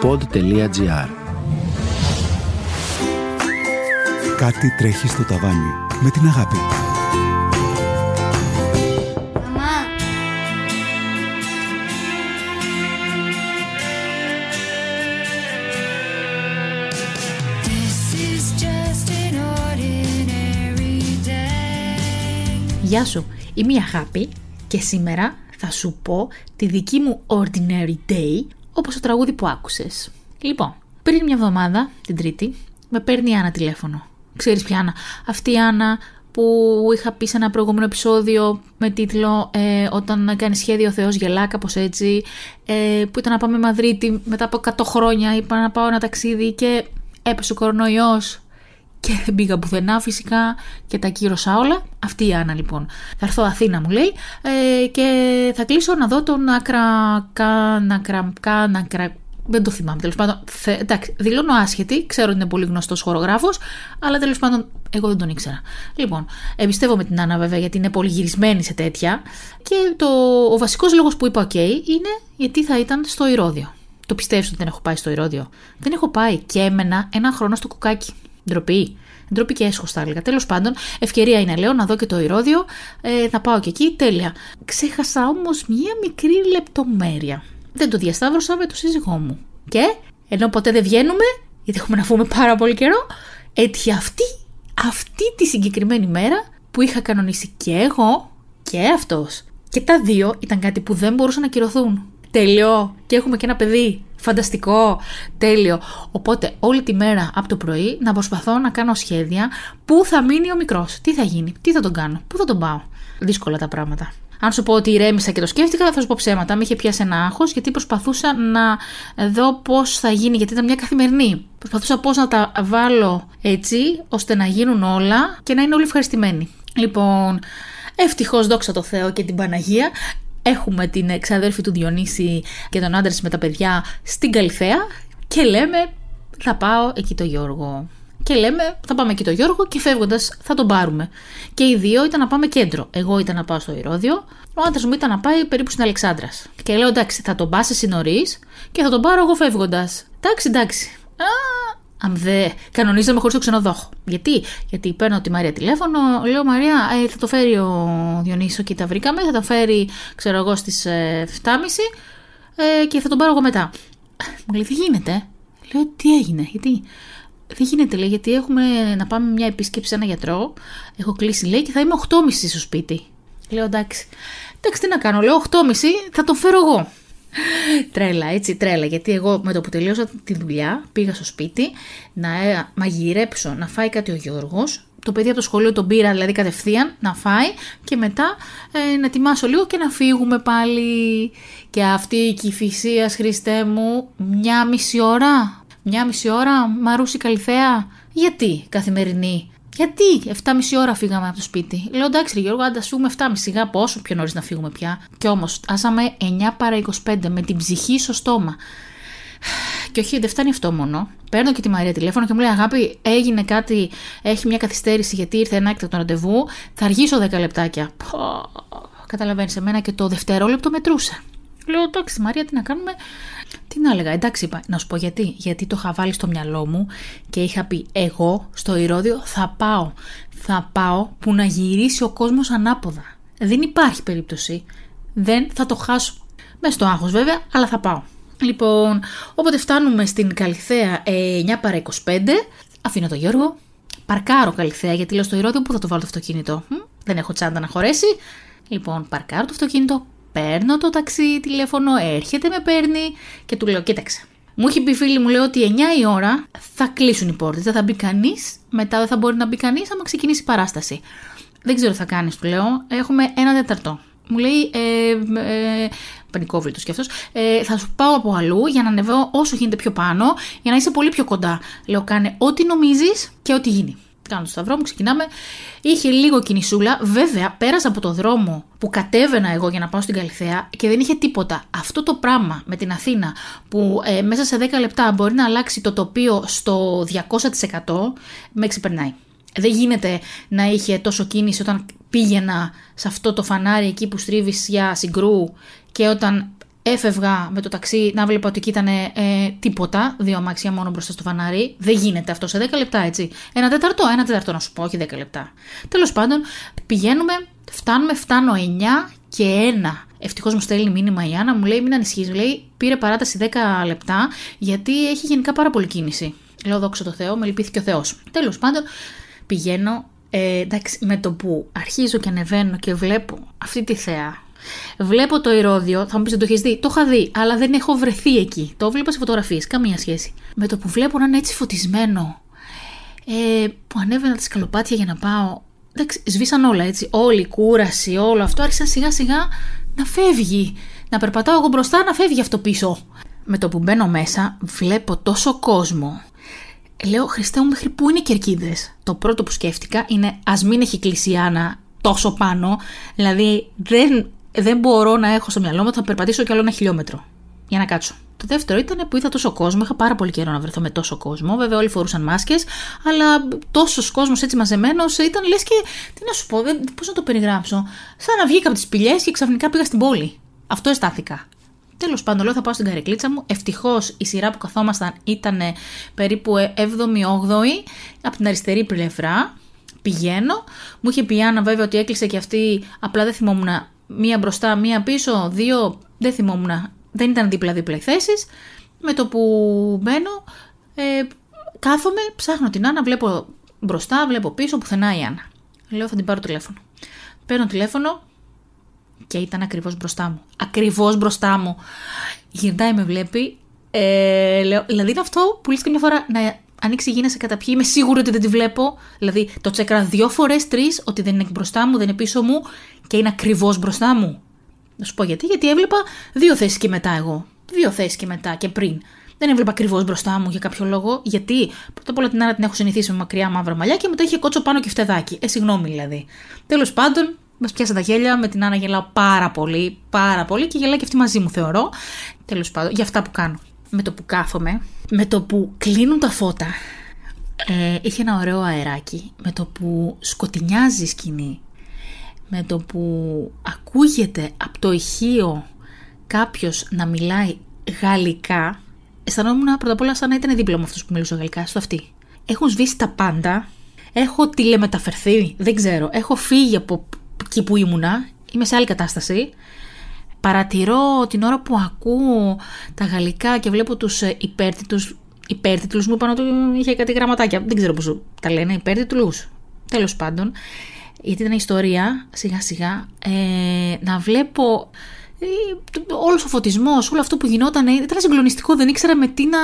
pod.gr Κάτι τρέχει στο ταβάνι με την αγάπη. Μαμά, This is just an ordinary day. Γεια σου, είμαι η Αγάπη και σήμερα θα σου πω τη δική μου ordinary day όπως το τραγούδι που άκουσες. Λοιπόν, πριν μια εβδομάδα, την Τρίτη, με παίρνει η Άννα τηλέφωνο. Ξέρεις ποια Άννα, αυτή η Άννα που είχα πει σε ένα προηγούμενο επεισόδιο με τίτλο ε, «Όταν κάνει σχέδιο ο Θεός γελά» κάπως έτσι, ε, που ήταν να πάμε Μαδρίτη μετά από 100 χρόνια, είπα να πάω ένα ταξίδι και έπεσε ο κορονοϊός και δεν πήγα πουθενά φυσικά και τα κύρωσα όλα. Αυτή η Άννα λοιπόν. Θα έρθω Αθήνα μου λέει ε, και θα κλείσω να δω τον Άκρα... Κάνακρα... Κάνακρα... Δεν το θυμάμαι τέλος πάντων. Θε, εντάξει, δηλώνω άσχετη. Ξέρω ότι είναι πολύ γνωστός χορογράφος, αλλά τέλος πάντων εγώ δεν τον ήξερα. Λοιπόν, εμπιστεύομαι την Άννα βέβαια γιατί είναι πολύ γυρισμένη σε τέτοια. Και το, ο βασικός λόγος που είπα OK είναι γιατί θα ήταν στο Ηρόδιο. Το πιστεύω ότι δεν έχω πάει στο Ηρόδιο. Δεν έχω πάει και έμενα ένα χρόνο στο κουκάκι. Ντροπή. Ντροπή και έσχος, θα έλεγα. Τέλος πάντων, ευκαιρία είναι, λέω, να δω και το Ηρόδιο. Ε, θα πάω και εκεί. Τέλεια. Ξέχασα όμως μία μικρή λεπτομέρεια. Δεν το διασταύρωσα με το σύζυγό μου. Και ενώ ποτέ δεν βγαίνουμε, γιατί έχουμε να φούμε πάρα πολύ καιρό, έτυχε αυτή, αυτή τη συγκεκριμένη μέρα που είχα κανονίσει και εγώ και αυτός. Και τα δύο ήταν κάτι που δεν μπορούσαν να κυρωθούν. Τέλειο. Και έχουμε και ένα παιδί. Φανταστικό. Τέλειο. Οπότε όλη τη μέρα από το πρωί να προσπαθώ να κάνω σχέδια πού θα μείνει ο μικρός. Τι θα γίνει. Τι θα τον κάνω. Πού θα τον πάω. Δύσκολα τα πράγματα. Αν σου πω ότι ηρέμησα και το σκέφτηκα, θα σου πω ψέματα. Με είχε πιάσει ένα άγχος γιατί προσπαθούσα να δω πώς θα γίνει, γιατί ήταν μια καθημερινή. Προσπαθούσα πώς να τα βάλω έτσι, ώστε να γίνουν όλα και να είναι όλοι ευχαριστημένοι. Λοιπόν, ευτυχώς δόξα τω Θεώ και την Παναγία. Έχουμε την ξαδέρφη του Διονύση και τον άντρα της με τα παιδιά στην Καλυθέα και λέμε θα πάω εκεί το Γιώργο. Και λέμε θα πάμε εκεί το Γιώργο και φεύγοντας θα τον πάρουμε. Και οι δύο ήταν να πάμε κέντρο. Εγώ ήταν να πάω στο Ηρόδιο, ο άντρας μου ήταν να πάει περίπου στην Αλεξάνδρας. Και λέω εντάξει, θα τον πας εσύ νωρίς και θα τον πάρω εγώ φεύγοντας. Εντάξει, εντάξει. Α, αν δεν κανονίζαμε χωρίς το ξενοδόχο. Γιατί; Γιατί παίρνω τη Μαρία τηλέφωνο, λέω Μαρία, ε, θα το φέρει ο Διονύσο και τα βρήκαμε, θα τα φέρει, ξέρω εγώ, στις 7.30 ε, και θα τον πάρω εγώ μετά. Μου λέει, δεν γίνεται. Λέω, τι έγινε, γιατί; Δεν γίνεται, λέει, γιατί έχουμε να πάμε μια επίσκεψη σε ένα γιατρό. Έχω κλείσει, λέει, και θα είμαι 8.30 στο σπίτι. Λέω, εντάξει. Εντάξει, τι να κάνω, λέω 8.30 θα τον φέρω εγώ. Τρέλα, έτσι, τρέλα. Γιατί εγώ με το που τελείωσα τη δουλειά πήγα στο σπίτι να ε, μαγειρέψω, να φάει κάτι ο Γιώργος. Το παιδί από το σχολείο τον πήρα δηλαδή κατευθείαν να φάει και μετά ε, να ετοιμάσω λίγο και να φύγουμε πάλι. Και αυτή η κυφυσία, Χριστέ μου, μια μισή ώρα. Μια μισή ώρα, Μαρούση Καλυθέα. Γιατί καθημερινή; Γιατί 7,5 ώρα φύγαμε από το σπίτι; Λέω εντάξει, ρε Γιώργο, άντα φύγουμε 7,5 σιγά πόσο πιο νωρίς να φύγουμε πια. Κι όμως, άσαμε 9 παρα 25 με την ψυχή στο στόμα. Και όχι, δεν φτάνει αυτό μόνο. Παίρνω και τη Μαρία τηλέφωνο και μου λέει: Αγάπη, έγινε κάτι, έχει μια καθυστέρηση γιατί ήρθε ένα έκτακτο ραντεβού. Θα αργήσω 10 λεπτάκια. Καταλαβαίνεις, εμένα και το δευτερόλεπτο μετρούσα. Λέω: Εντάξει, Μαρία, τι να κάνουμε. Τι να έλεγα, εντάξει, είπα, να σου πω γιατί. Γιατί το είχα βάλει στο μυαλό μου και είχα πει: Εγώ στο Ηρόδιο θα πάω. Θα πάω που να γυρίσει ο κόσμος ανάποδα. Δεν υπάρχει περίπτωση. Δεν θα το χάσω. Μες στο άγχος βέβαια, αλλά θα πάω. Λοιπόν, όποτε φτάνουμε στην Καλυθέα ε, 9 παρα 25, αφήνω τον Γιώργο, παρκάρω Καλυθέα γιατί λέω στο Ηρόδιο που θα το βάλω το αυτοκίνητο. Μ, δεν έχω τσάντα να χωρέσει. Λοιπόν, παρκάρω το αυτοκίνητο, παίρνω το ταξί τηλέφωνο, έρχεται με παίρνει και του λέω κοίταξε. Μου έχει πει φίλη μου λέει ότι 9 η ώρα θα κλείσουν οι πόρτες, δεν θα μπει κανείς, μετά δεν θα μπορεί να μπει κανείς άμα ξεκινήσει η παράσταση. Δεν ξέρω τι θα κάνεις, του λέω. Έχουμε ένα τέταρτο. Μου λέει, ε, ε, πανικόβλητος κι αυτός, ε, θα σου πάω από αλλού για να ανεβώ όσο γίνεται πιο πάνω, για να είσαι πολύ πιο κοντά. Λέω, κάνε ό,τι νομίζεις και ό,τι γίνει. Κάνω το σταυρό μου, ξεκινάμε. Είχε λίγο κινησούλα. Βέβαια, πέρασα από το δρόμο που κατέβαινα εγώ για να πάω στην Καλυθέα και δεν είχε τίποτα. Αυτό το πράγμα με την Αθήνα που ε, μέσα σε 10 λεπτά μπορεί να αλλάξει το τοπίο στο 200% με ξεπερνάει. Δεν γίνεται να είχε τόσο κίνηση όταν πήγαινα σε αυτό το φανάρι εκεί που στρίβεις για συγκρού και όταν Έφευγα με το ταξί να βλέπω ότι εκεί ήταν ε, τίποτα. Δύο αμάξια μόνο μπροστά στο φανάρι. Δεν γίνεται αυτό σε 10 λεπτά, έτσι. Ένα τέταρτο, ένα τέταρτο να σου πω, όχι 10 λεπτά. Τέλος πάντων, πηγαίνουμε, φτάνουμε, φτάνω 9 και 1. Ευτυχώς μου στέλνει μήνυμα η Άννα, μου λέει: Μην ανησυχείς, λέει: Πήρε παράταση 10 λεπτά, γιατί έχει γενικά πάρα πολύ κίνηση. Λέω: Δόξα τω Θεώ, με λυπήθηκε ο Θεός. Τέλος πάντων, πηγαίνω. Ε, εντάξει, με το που αρχίζω και ανεβαίνω και βλέπω αυτή τη θεά. Βλέπω το ηρώδιο, θα μου πεις: Δεν το έχεις δει; Το είχα δει, αλλά δεν έχω βρεθεί εκεί. Το βλέπα σε φωτογραφίες, καμία σχέση. Με το που βλέπω να είναι έτσι φωτισμένο, ε, που ανέβαινα τα σκαλοπάτια για να πάω. Εντάξει, σβήσαν όλα έτσι. Όλη η κούραση, όλο αυτό άρχισα σιγά σιγά να φεύγει. Να περπατάω εγώ μπροστά, να φεύγει αυτό πίσω. Με το που μπαίνω μέσα, βλέπω τόσο κόσμο. Λέω, Χριστέ μου, μέχρι πού είναι οι κερκίδες; Το πρώτο που σκέφτηκα είναι, ας μην έχει κλείσει η Άννα τόσο πάνω. Δηλαδή, δεν, δεν μπορώ να έχω στο μυαλό μου ότι θα περπατήσω κι άλλο ένα χιλιόμετρο για να κάτσω. Το δεύτερο ήταν που είδα τόσο κόσμο. Είχα πάρα πολύ καιρό να βρεθώ με τόσο κόσμο. Βέβαια, όλοι φορούσαν μάσκες, αλλά τόσος κόσμος έτσι μαζεμένος ήταν λες και. Τι να σου πω, πώς να το περιγράψω. Σαν να βγήκα από τις πηγέ και ξαφνικά πήγα στην πόλη. Αυτό αισθάθηκα. Τέλος πάντων, λέω θα πάω στην καρεκλίτσα μου. Ευτυχώς η σειρά που καθόμασταν ήταν περίπου 7η-8η από την αριστερή πλευρά. Πηγαίνω. Μου είχε πει η Άννα βέβαια ότι έκλεισε και αυτή. Απλά δεν θυμόμουν μία μπροστά, μία πίσω, δύο. Δεν θυμόμουν. Δεν ήταν δίπλα-δίπλα οι θέσεις. Με το που μπαίνω, ε, κάθομαι, ψάχνω την Άννα, βλέπω μπροστά, βλέπω πίσω, πουθενά η Άννα. Λέω θα την πάρω τηλέφωνο. Παίρνω τηλέφωνο, και ήταν ακριβώς μπροστά μου. Ακριβώς μπροστά μου. Γυρνάει με βλέπει. Ε, λέω, δηλαδή είναι αυτό που λες και μια φορά να ανοίξει η γύνα σε καταπιεί. Είμαι σίγουρη ότι δεν τη βλέπω. Δηλαδή το τσέκαρα δύο φορές, τρεις, ότι δεν είναι μπροστά μου, δεν είναι πίσω μου και είναι ακριβώς μπροστά μου. Να σου πω γιατί, γιατί έβλεπα δύο θέσεις και μετά εγώ. Δύο θέσεις και μετά και πριν. Δεν έβλεπα ακριβώς μπροστά μου για κάποιο λόγο. Γιατί; Πρώτα απ' όλα την άρα την έχω συνηθίσει με μακριά μαύρα μαλλιά και μετά είχε κότσο πάνω και φτεδάκι. Ε, συγγνώμη δηλαδή. Τέλος πάντων, Μας πιάσα τα γέλια, με την Άννα γελάω πάρα πολύ, πάρα πολύ και γελάει και αυτή μαζί μου θεωρώ. Τέλος πάντων, για αυτά που κάνω. Με το που κάθομαι, με το που κλείνουν τα φώτα, ε, είχε ένα ωραίο αεράκι. Με το που σκοτεινιάζει η σκηνή, με το που ακούγεται από το ηχείο κάποιος να μιλάει γαλλικά, αισθανόμουν πρώτα απ' όλα σαν να ήταν δίπλα μου αυτός που μιλούσε γαλλικά, στο αυτή. Έχουν σβήσει τα πάντα, έχω τηλεμεταφερθεί, δεν ξέρω, έχω φύγει από εκεί που ήμουνα, είμαι σε άλλη κατάσταση. Παρατηρώ την ώρα που ακούω τα γαλλικά και βλέπω τους ε, υπέρτιτους, υπέρτιτλους μου είπαν ότι είχε κάτι γραμματάκια, δεν ξέρω πώς τα λένε, υπέρτιτλους. Τέλος πάντων, γιατί ήταν ιστορία σιγά σιγά, ε, να βλέπω ε, όλος ο φωτισμός, όλο αυτό που γινόταν, ήταν συγκλονιστικό, δεν ήξερα με τι να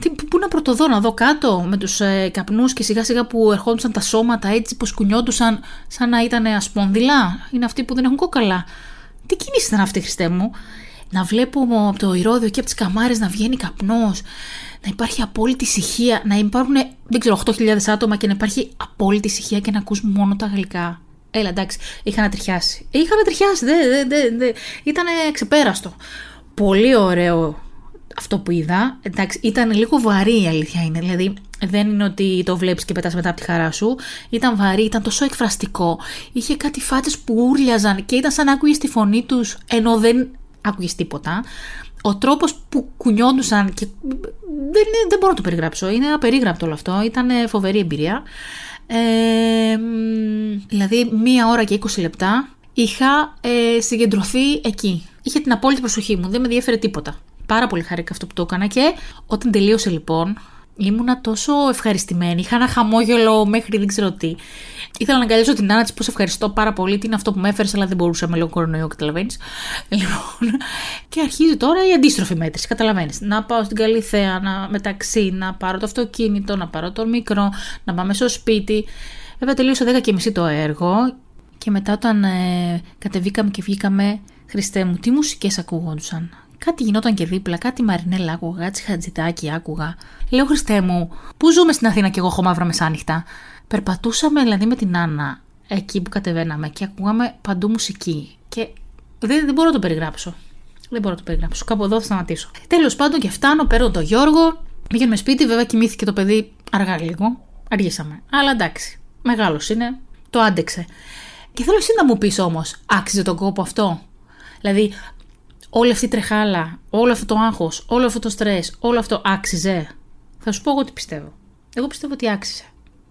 τι, πού να πρωτοδώ, να δω κάτω με τους ε, καπνούς και σιγά σιγά που ερχόντουσαν τα σώματα έτσι που σκουνιόντουσαν σαν να ήταν ασπονδυλά. Είναι αυτοί που δεν έχουν κόκαλα. Τι κίνηση ήταν αυτή, Χριστέ μου; Να βλέπω από το ηρώδιο και από τις καμάρες να βγαίνει καπνός, να υπάρχει απόλυτη ησυχία, να υπάρχουν, δεν ξέρω, 8.000 άτομα και να υπάρχει απόλυτη ησυχία και να ακούς μόνο τα γαλλικά. Έλα, εντάξει, είχα να τριχιάσει. Είχα να τριχιάσει, δεν, δεν, δεν, ήταν ξεπέραστο. Πολύ ωραίο αυτό που είδα, εντάξει, ήταν λίγο βαρύ η αλήθεια είναι. Δηλαδή, δεν είναι ότι το βλέπεις και πετάς μετά από τη χαρά σου. Ήταν βαρύ, ήταν τόσο εκφραστικό. Είχε κάτι φάτσε που ούρλιαζαν και ήταν σαν να άκουγες τη φωνή τους ενώ δεν άκουγες τίποτα. Ο τρόπος που κουνιόντουσαν και. Δεν, δεν μπορώ να το περιγράψω. Είναι απερίγραπτο όλο αυτό. Ήταν φοβερή εμπειρία. Ε, δηλαδή, μία ώρα και 20 λεπτά είχα ε, συγκεντρωθεί εκεί. Είχε την απόλυτη προσοχή μου. Δεν με διέφερε τίποτα. Πάρα πολύ χαρήκα αυτό που το έκανα και όταν τελείωσε λοιπόν ήμουνα τόσο ευχαριστημένη. Είχα ένα χαμόγελο μέχρι δεν ξέρω τι. Ήθελα να αγκαλιάσω την Άννα της πως ευχαριστώ πάρα πολύ. Τι είναι αυτό που με έφερες, αλλά δεν μπορούσα με λόγω κορονοϊού, καταλαβαίνεις. Λοιπόν, και αρχίζει τώρα η αντίστροφη μέτρηση. Καταλαβαίνεις. Να πάω στην καλή θέα, να μεταξύ, να πάρω το αυτοκίνητο, να πάρω το μικρό, να πάμε στο σπίτι. Βέβαια τελείωσε 10 και μισή το έργο και μετά όταν ε, κατεβήκαμε και βγήκαμε, Χριστέ μου, τι μουσικές ακούγονταν. Κάτι γινόταν και δίπλα, κάτι μαρινέλα άκουγα, κάτι χατζητάκι άκουγα. Λέω Χριστέ μου, πού ζούμε στην Αθήνα και εγώ έχω μαύρα μεσάνυχτα; Περπατούσαμε δηλαδή με την Άννα εκεί που κατεβαίναμε και ακούγαμε παντού μουσική. Και δεν, δεν μπορώ να το περιγράψω. Δεν μπορώ να το περιγράψω. Κάπου εδώ θα σταματήσω. Τέλος πάντων και φτάνω, παίρνω τον Γιώργο. Πήγαινε σπίτι, βέβαια κοιμήθηκε το παιδί αργά λίγο. Αργήσαμε. Αλλά εντάξει. Μεγάλος είναι. Το άντεξε. Και θέλω εσύ να μου πεις όμως, άξιζε τον κόπο αυτό; Δηλαδή, όλη αυτή η τρεχάλα, όλο αυτό το άγχος, όλο αυτό το στρες, όλο αυτό άξιζε. Θα σου πω εγώ τι πιστεύω. Εγώ πιστεύω ότι άξιζε.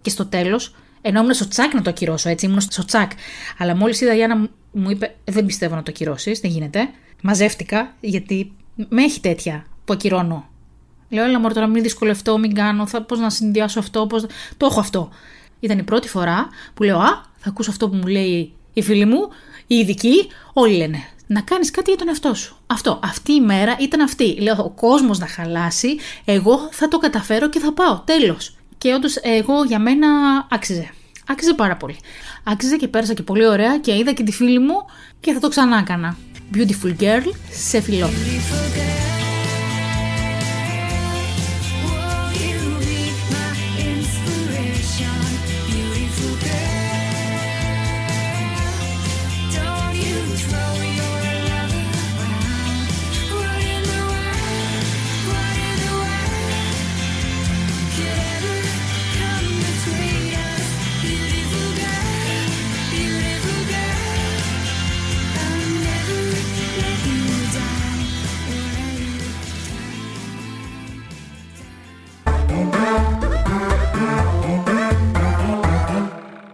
Και στο τέλος, ενώ ήμουν στο τσάκ να το ακυρώσω, έτσι, ήμουν στο τσάκ. Αλλά μόλις η Δαγιάννα μου είπε, δεν πιστεύω να το ακυρώσεις, δεν γίνεται. Μαζεύτηκα, γιατί με έχει τέτοια που ακυρώνω. Λέω, έλα μωρέ τώρα μην δυσκολευτώ, μην κάνω, θα, πώς να συνδυάσω αυτό, πώς... Το έχω αυτό. Ήταν η πρώτη φορά που λέω, α, θα ακούσω αυτό που μου λέει η φίλη μου, η ειδική, όλοι λένε. Να κάνεις κάτι για τον εαυτό σου. Αυτό, αυτή η μέρα ήταν αυτή. Λέω, ο κόσμος να χαλάσει, εγώ θα το καταφέρω και θα πάω, τέλος. Και όντως εγώ για μένα άξιζε. Άξιζε πάρα πολύ. Άξιζε και πέρασα και πολύ ωραία και είδα και τη φίλη μου και θα το ξανά έκανα. Beautiful girl, σε φιλό.